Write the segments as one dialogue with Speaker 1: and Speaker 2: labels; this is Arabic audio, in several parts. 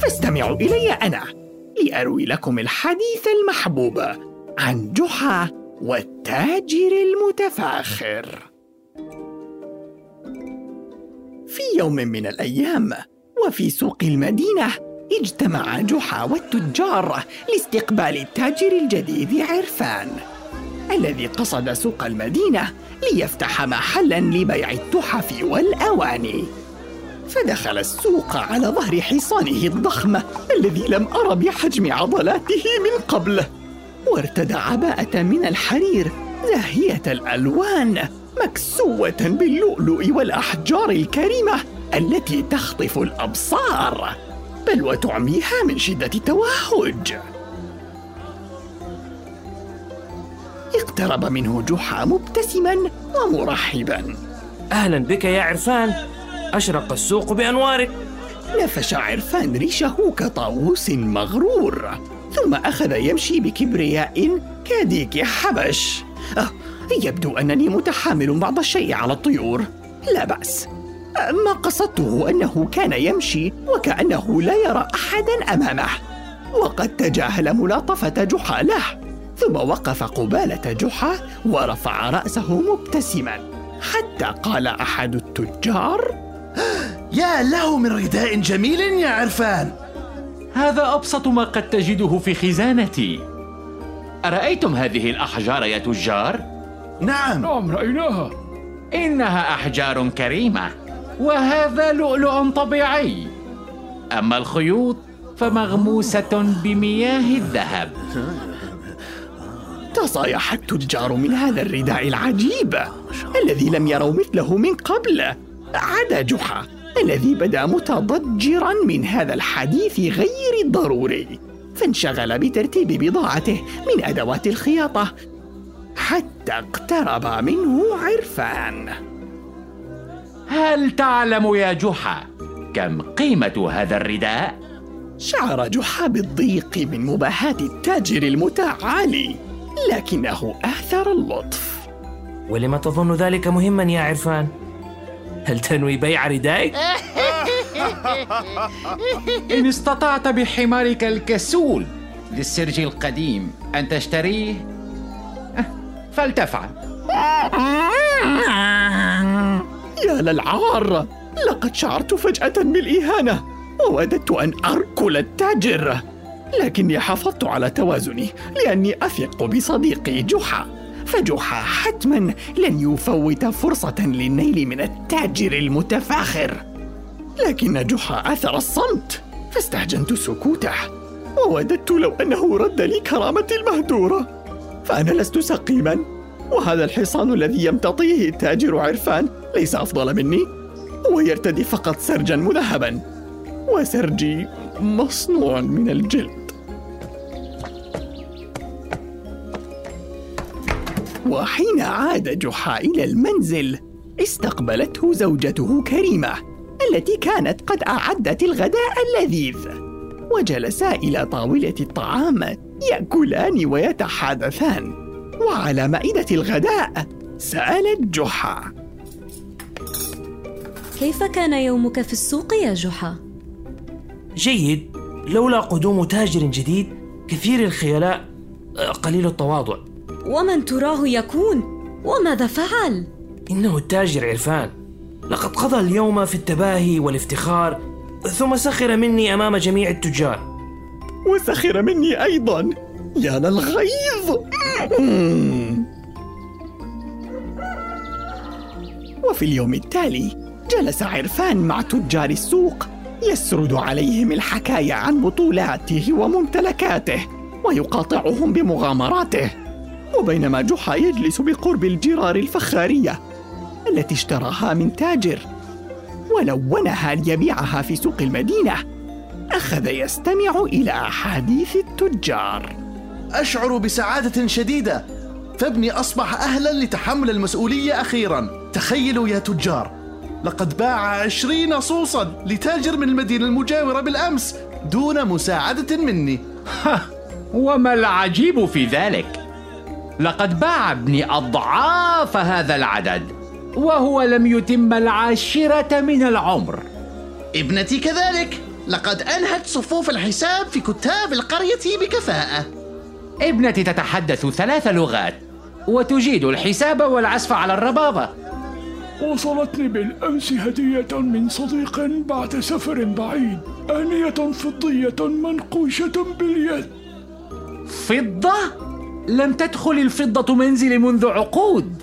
Speaker 1: فاستمعوا إلي أنا لأروي لكم الحديث المحبوب عن جحا والتاجر المتفاخر. في يوم من الأيام وفي سوق المدينة اجتمع جحا والتجار لاستقبال التاجر الجديد عرفان الذي قصد سوق المدينة ليفتح محلا لبيع التحف والأواني. فدخل السوق على ظهر حصانه الضخم الذي لم أر بحجم عضلاته من قبل وارتدى عباءة من الحرير زاهية الألوان مكسوة باللؤلؤ والأحجار الكريمة التي تخطف الأبصار بل وتعميها من شدة التوهج اقترب منه جحا مبتسما ومرحبا.
Speaker 2: أهلا بك يا عرفان. أشرق السوق بأنوارك
Speaker 1: نفش عرفان ريشه كطاووس مغرور. ثم أخذ يمشي بكبرياء كديك حبش. أه يبدو أنني متحامل بعض الشيء على الطيور. لا بأس. أه، ما قصدته أنه كان يمشي وكأنه لا يرى أحدا أمامه. وقد تجاهل ملاطفة جحا له. ثم وقف قبالة جحا ورفع رأسه مبتسما. حتى قال أحد التجار
Speaker 3: يا له من رداء جميل يا عرفان.
Speaker 4: هذا أبسط ما قد تجده في خزانتي. أرأيتم هذه الأحجار يا تجار؟
Speaker 3: نعم.
Speaker 4: نعم رأيناها. إنها أحجار كريمة وهذا لؤلؤ طبيعي. أما الخيوط فمغموسة بمياه الذهب.
Speaker 1: تصايح التجار من هذا الرداء العجيب الذي لم يروا مثله من قبل. عدا جحا. الذي بدا متضجرا من هذا الحديث غير الضروري فانشغل بترتيب بضاعته من أدوات الخياطة حتى اقترب منه عرفان
Speaker 4: هل تعلم يا جحا كم قيمة هذا الرداء؟
Speaker 1: شعر جحا بالضيق من مباهاة التاجر المتعالي لكنه آثر اللطف
Speaker 2: ولم تظن ذلك مهما يا عرفان؟ هل تنوي بيع ردائك؟
Speaker 4: إن استطعت بحمارك الكسول للسرج القديم أن تشتريه فلتفعل
Speaker 1: يا للعار لقد شعرت فجأة بالإهانة ووددت أن أركل التاجر لكني حافظت على توازني لأني أثق بصديقي جحا فجحا حتما لن يفوت فرصة للنيل من التاجر المتفاخر. لكن جحا أثر الصمت فاستهجنت سكوته ووددت لو أنه رد لي كرامتي المهدورة فأنا لست سقيما وهذا الحصان الذي يمتطيه التاجر عرفان ليس أفضل مني هو يرتدي فقط سرجا مذهبا وسرجي مصنوع من الجلد. وحين عاد جحا إلى المنزل استقبلته زوجته كريمة التي كانت قد أعدت الغداء اللذيذ. وجلسا إلى طاولة الطعام يأكلان ويتحادثان. وعلى مائدة الغداء سألت جحا.
Speaker 5: كيف كان يومك في السوق يا جحا؟
Speaker 2: جيد. لولا قدوم تاجر جديد كثير الخيلاء قليل التواضع.
Speaker 5: ومن تراه يكون؟ وماذا فعل؟
Speaker 2: إنه التاجر عرفان. لقد قضى اليوم في التباهي والافتخار ثم سخر مني أمام جميع التجار.
Speaker 1: وسخر مني أيضا. يا للغيظ وفي اليوم التالي جلس عرفان مع تجار السوق يسرد عليهم الحكاية عن بطولاته وممتلكاته ويقاطعهم بمغامراته. وبينما جحا يجلس بقرب الجرار الفخارية التي اشتراها من تاجر. ولونها ليبيعها في سوق المدينة أخذ يستمع إلى أحاديث التجار.
Speaker 3: أشعر بسعادة شديدة فابني أصبح أهلا لتحمل المسؤولية أخيرا. تخيلوا يا تجار لقد باع عشرين صوصا لتاجر من المدينة المجاورة بالأمس دون مساعدة مني.
Speaker 4: وما العجيب في ذلك؟ لقد باع ابني أضعاف هذا العدد وهو لم يتم العاشرة من العمر.
Speaker 3: ابنتي كذلك. لقد أنهت صفوف الحساب في كتاب القرية بكفاءة.
Speaker 4: ابنتي تتحدث ثلاث لغات وتجيد الحساب والعزف على الربابة
Speaker 6: وصلتني بالأمس هدية من صديق بعد سفر بعيد آنية فضية منقوشة باليد.
Speaker 4: فضة؟ لم تدخل الفضة منزلي منذ عقود.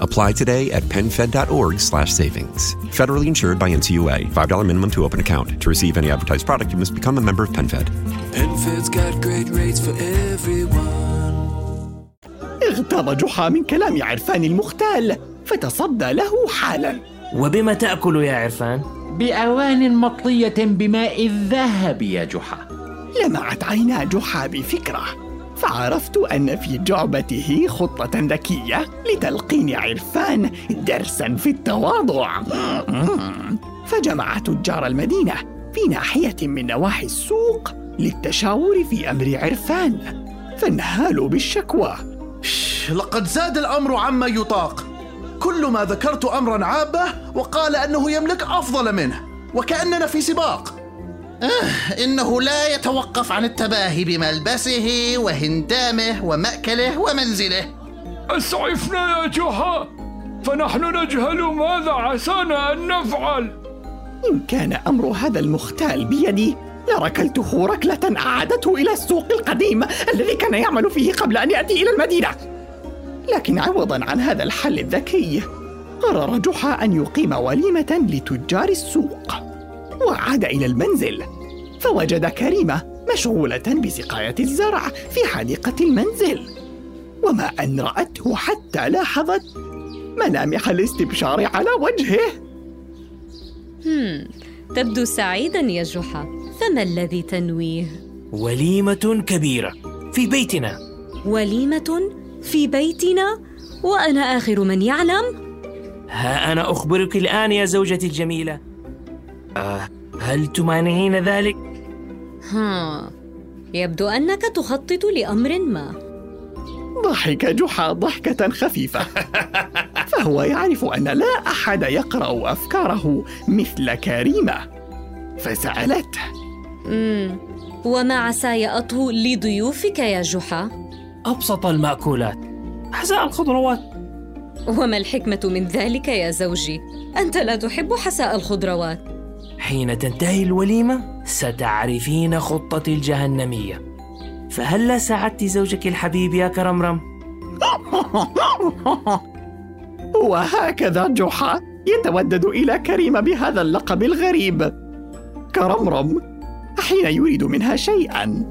Speaker 7: Apply today at penfed.org slash savings. Federally insured by NCUA. $5 minimum to open account. To receive any advertised product, you must become a member of PenFed.
Speaker 8: PenFed's got great rates for everyone.
Speaker 1: اغتاب جحا من كلام عرفان المختال فتصدى له حالا
Speaker 2: وبما تأكل يا عرفان؟
Speaker 4: بأوان مطلية بماء الذهب يا جحا
Speaker 1: لمعت عينا جحا بفكرة فعرفت أن في جعبته خطة ذكية لتلقين عرفان درسا في التواضع. فجمع تجار المدينة في ناحية من نواحي السوق للتشاور في أمر عرفان فانهالوا بالشكوى.
Speaker 3: لقد زاد الأمر عما يطاق. كل ما ذكرت أمرا عابة وقال أنه يملك أفضل منه وكأننا في سباق. آه إنه لا يتوقف عن التباهي بملبسه وهندامه ومأكله ومنزله.
Speaker 6: أسعفنا يا جحا فنحن نجهل ماذا عسانا أن نفعل.
Speaker 1: إن كان أمر هذا المختال بيدي لركلته ركلة أعادته إلى السوق القديم الذي كان يعمل فيه قبل أن يأتي إلى المدينة. لكن عوضا عن هذا الحل الذكي قرر جحا أن يقيم وليمة لتجار السوق. وعاد إلى المنزل. فوجد كريمة مشغولة بسقاية الزرع في حديقة المنزل. وما أن رأته حتى لاحظت ملامح الاستبشار على وجهه.
Speaker 5: هم. تبدو سعيدا يا جحا. فما الذي تنويه؟
Speaker 2: وليمة كبيرة في بيتنا.
Speaker 5: وليمة في بيتنا؟ وأنا آخر من يعلم؟
Speaker 2: ها أنا أخبرك الآن يا زوجتي الجميلة. آه هل تمانعين ذلك؟
Speaker 5: ها يبدو أنك تخطط لأمر ما
Speaker 1: ضحك جحا ضحكة خفيفة فهو يعرف أن لا أحد يقرأ أفكاره مثل كريمة فسألته
Speaker 5: مم. وما عساي أطهو لضيوفك يا جحا؟
Speaker 2: أبسط المأكولات حساء الخضروات
Speaker 5: وما الحكمة من ذلك يا زوجي؟ أنت لا تحب حساء الخضروات
Speaker 2: حين تنتهي الوليمة ستعرفين خطتي الجهنمية فهل ساعدت زوجك الحبيب يا كرمرم؟
Speaker 1: وهكذا جحا يتودد إلى كريمة بهذا اللقب الغريب كرمرم حين يريد منها شيئا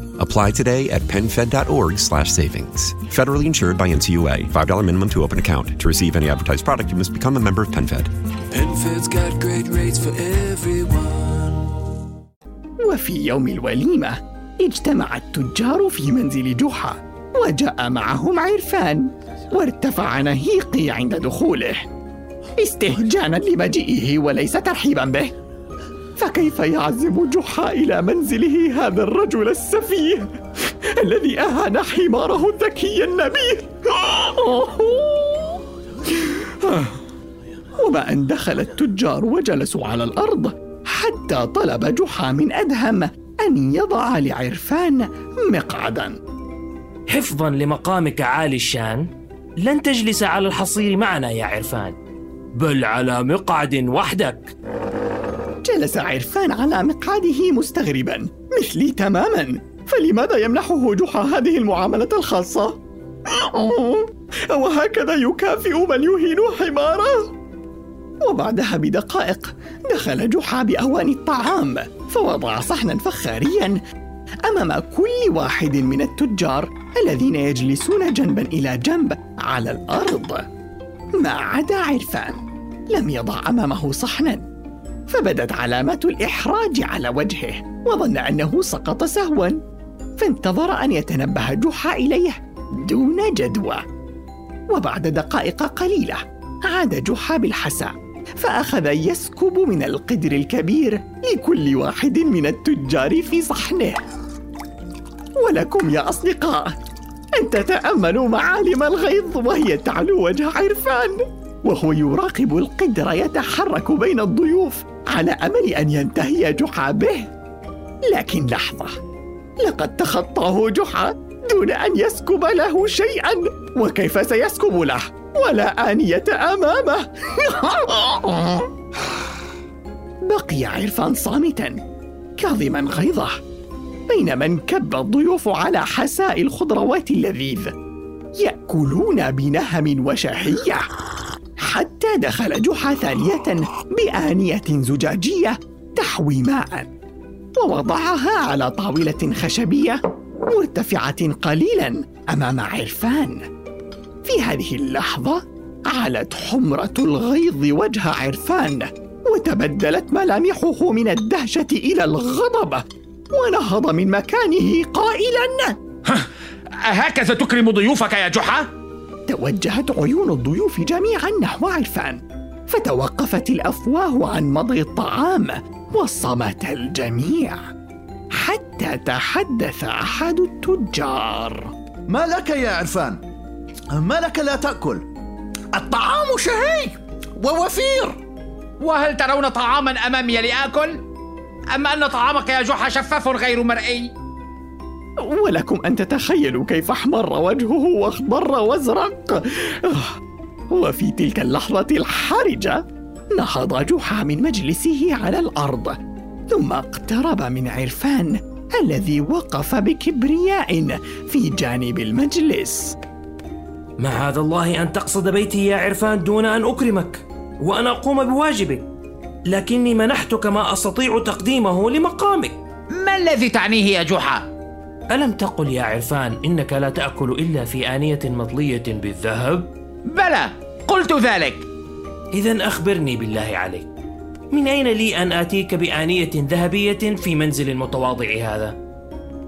Speaker 7: Apply today at penfed.org slash savings. Federally insured by NCUA. $5 minimum to open account. To receive any advertised product, you must become a member of PenFed.
Speaker 8: PenFed's got great rates for everyone.
Speaker 1: وفي يوم الوليمة اجتمع التجار في منزل جحا وجاء معهم عرفان وارتفع نهيقي عند دخوله استهجانا لمجيئه وليس ترحيبا به فكيف يعزم جحا إلى منزله هذا الرجل السفيه الذي أهان حماره الذكي النبيه؟ وما أن دخل التجار وجلسوا على الأرض حتى طلب جحا من أدهم أن يضع لعرفان مقعدا.
Speaker 2: حفظا لمقامك عالي الشان لن تجلس على الحصير معنا يا عرفان بل على مقعد وحدك.
Speaker 1: جلس عرفان على مقعده مستغربا. مثلي تماما. فلماذا يمنحه جحا هذه المعاملة الخاصة؟ وهكذا يكافئ من يهين حماره؟ وبعدها بدقائق دخل جحا بأواني الطعام فوضع صحنا فخاريا أمام كل واحد من التجار الذين يجلسون جنبا إلى جنب على الأرض. ما عدا عرفان لم يضع أمامه صحنا. فبدت علامات الإحراج على وجهه وظن أنه سقط سهوا. فانتظر أن يتنبه جحا إليه دون جدوى. وبعد دقائق قليلة عاد جحا بالحسى فأخذ يسكب من القدر الكبير لكل واحد من التجار في صحنه. ولكم يا أصدقاء أن تتأملوا معالم الغيظ وهي تعلو وجه عرفان. وهو يراقب القدر يتحرك بين الضيوف على أمل أن ينتهي جحا به. لكن لحظة لقد تخطاه جحا دون أن يسكب له شيئا. وكيف سيسكب له؟ ولا آنية أمامه. بقي عرفان صامتا كاظما غيظة. بينما انكب الضيوف على حساء الخضروات اللذيذ يأكلون بنهم وشهية. حتى دخل جحا ثانية بآنية زجاجية تحوي ماء ووضعها على طاولة خشبية مرتفعة قليلا أمام عرفان في هذه اللحظة علت حمرة الغيظ وجه عرفان وتبدلت ملامحه من الدهشة إلى الغضب ونهض من مكانه قائلا
Speaker 4: أهكذا تكرم ضيوفك يا جحا؟
Speaker 1: توجهت عيون الضيوف جميعا نحو عرفان فتوقفت الأفواه عن مضغ الطعام وصمت الجميع حتى تحدث أحد التجار.
Speaker 3: ما لك يا عرفان؟ ما لك لا تأكل؟
Speaker 9: الطعام شهي ووفير.
Speaker 4: وهل ترون طعاما أمامي لآكل؟ أم أن طعامك يا جحا شفاف غير مرئي؟
Speaker 1: ولكم أن تتخيلوا كيف أحمر وجهه وأخضر وأزرق. وفي تلك اللحظة الحرجة نهض جحا من مجلسه على الأرض ثم اقترب من عرفان الذي وقف بكبرياء في جانب المجلس.
Speaker 2: معاذ الله أن تقصد بيتي يا عرفان دون أن أكرمك وأن أقوم بواجبك لكني منحتك ما أستطيع تقديمه لمقامك
Speaker 4: ما الذي تعنيه يا جحا؟
Speaker 2: ألم تقل يا عرفان إنك لا تأكل إلا في آنية مطلية بالذهب؟
Speaker 4: بلى قلت ذلك.
Speaker 2: اذا أخبرني بالله عليك. من أين لي أن آتيك بآنية ذهبية في منزل المتواضع هذا؟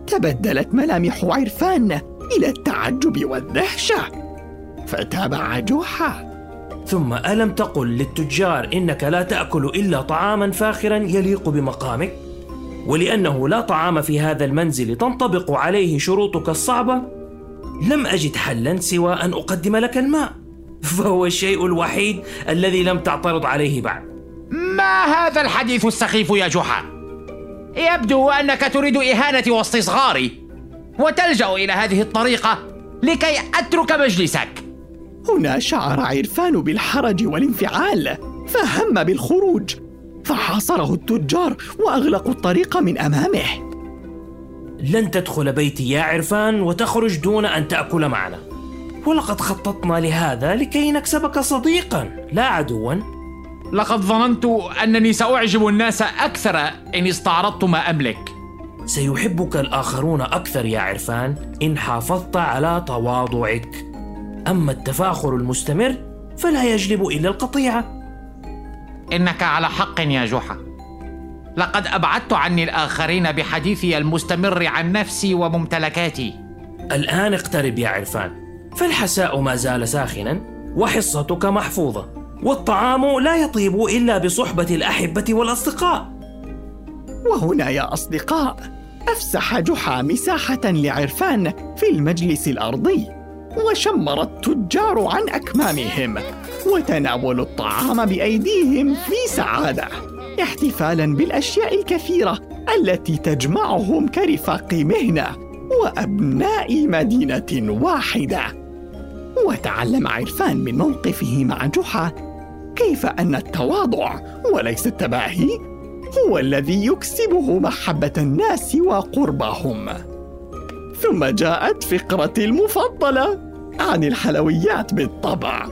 Speaker 1: تبدلت ملامح عرفان إلى التعجب والدهشة فتابع جحا
Speaker 2: ثم ألم تقل للتجار إنك لا تأكل إلا طعاما فاخرا يليق بمقامك؟ ولأنه لا طعام في هذا المنزل تنطبق عليه شروطك الصعبة لم أجد حلا سوى أن أقدم لك الماء فهو الشيء الوحيد الذي لم تعترض عليه بعد.
Speaker 4: ما هذا الحديث السخيف يا جحا يبدو أنك تريد إهانتي واستصغاري وتلجأ إلى هذه الطريقة لكي أترك مجلسك.
Speaker 1: هنا شعر عرفان بالحرج والانفعال فهم بالخروج. فحاصره التجار وأغلقوا الطريق من أمامه.
Speaker 2: لن تدخل بيتي يا عرفان وتخرج دون أن تأكل معنا. ولقد خططنا لهذا لكي نكسبك صديقا لا عدوا.
Speaker 4: لقد ظننت أنني سأعجب الناس أكثر إن استعرضت ما أملك.
Speaker 2: سيحبك الآخرون أكثر يا عرفان إن حافظت على تواضعك. أما التفاخر المستمر فلا يجلب إلا القطيعة.
Speaker 4: إنك على حق يا جحا. لقد أبعدت عني الآخرين بحديثي المستمر عن نفسي وممتلكاتي.
Speaker 2: الآن اقترب يا عرفان. فالحساء ما زال ساخنا وحصتك محفوظة والطعام لا يطيب إلا بصحبة الأحبة والأصدقاء.
Speaker 1: وهنا يا أصدقاء أفسح جحا مساحة لعرفان في المجلس الأرضي. وشمر التجار عن أكمامهم وتناولوا الطعام بأيديهم في سعادة احتفالا بالأشياء الكثيرة التي تجمعهم كرفاق مهنة وأبناء مدينة واحدة. وتعلم عرفان من موقفه مع جحا كيف أن التواضع وليس التباهي هو الذي يكسبه محبة الناس وقربهم. ثم جاءت فقرتي المفضلة. عن الحلويات بالطبع.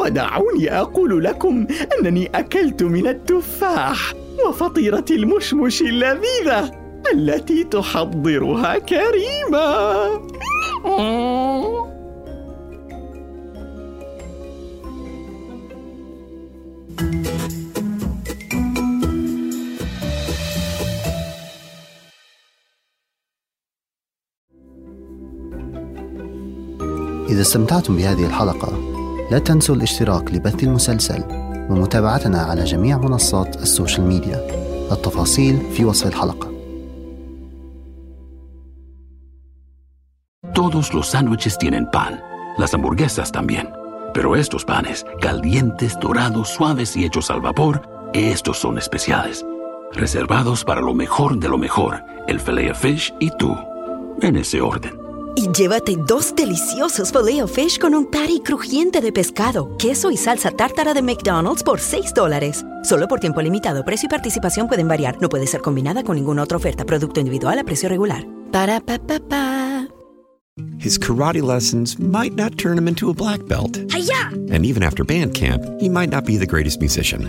Speaker 1: ودعوني أقول لكم أنني أكلت من التفاح وفطيرة المشمش اللذيذة التي تحضرها كريمة.
Speaker 10: إذا استمتعتم بهذه الحلقة لا تنسوا الاشتراك لبث المسلسل ومتابعتنا على جميع منصات السوشيال ميديا التفاصيل في وصف الحلقة
Speaker 11: Todos los sándwiches tienen pan, las hamburguesas también. Pero estos panes, calientes, dorados, suaves y hechos al vapor, estos son especiales. Reservados para lo mejor de lo mejor, el filet fish y tú. En ese orden.
Speaker 12: Y llévate dos deliciosos filet fish con un patty crujiente de pescado, queso y salsa tártara de McDonald's por 6 dólares. Solo por tiempo limitado. Precio y participación pueden variar. No puede ser combinada con ninguna otra oferta. Producto individual a precio regular. Para pa pa pa.
Speaker 7: His karate lessons might not turn him into a black belt.
Speaker 13: Hiya!
Speaker 7: And even after band camp, he might not be the greatest musician.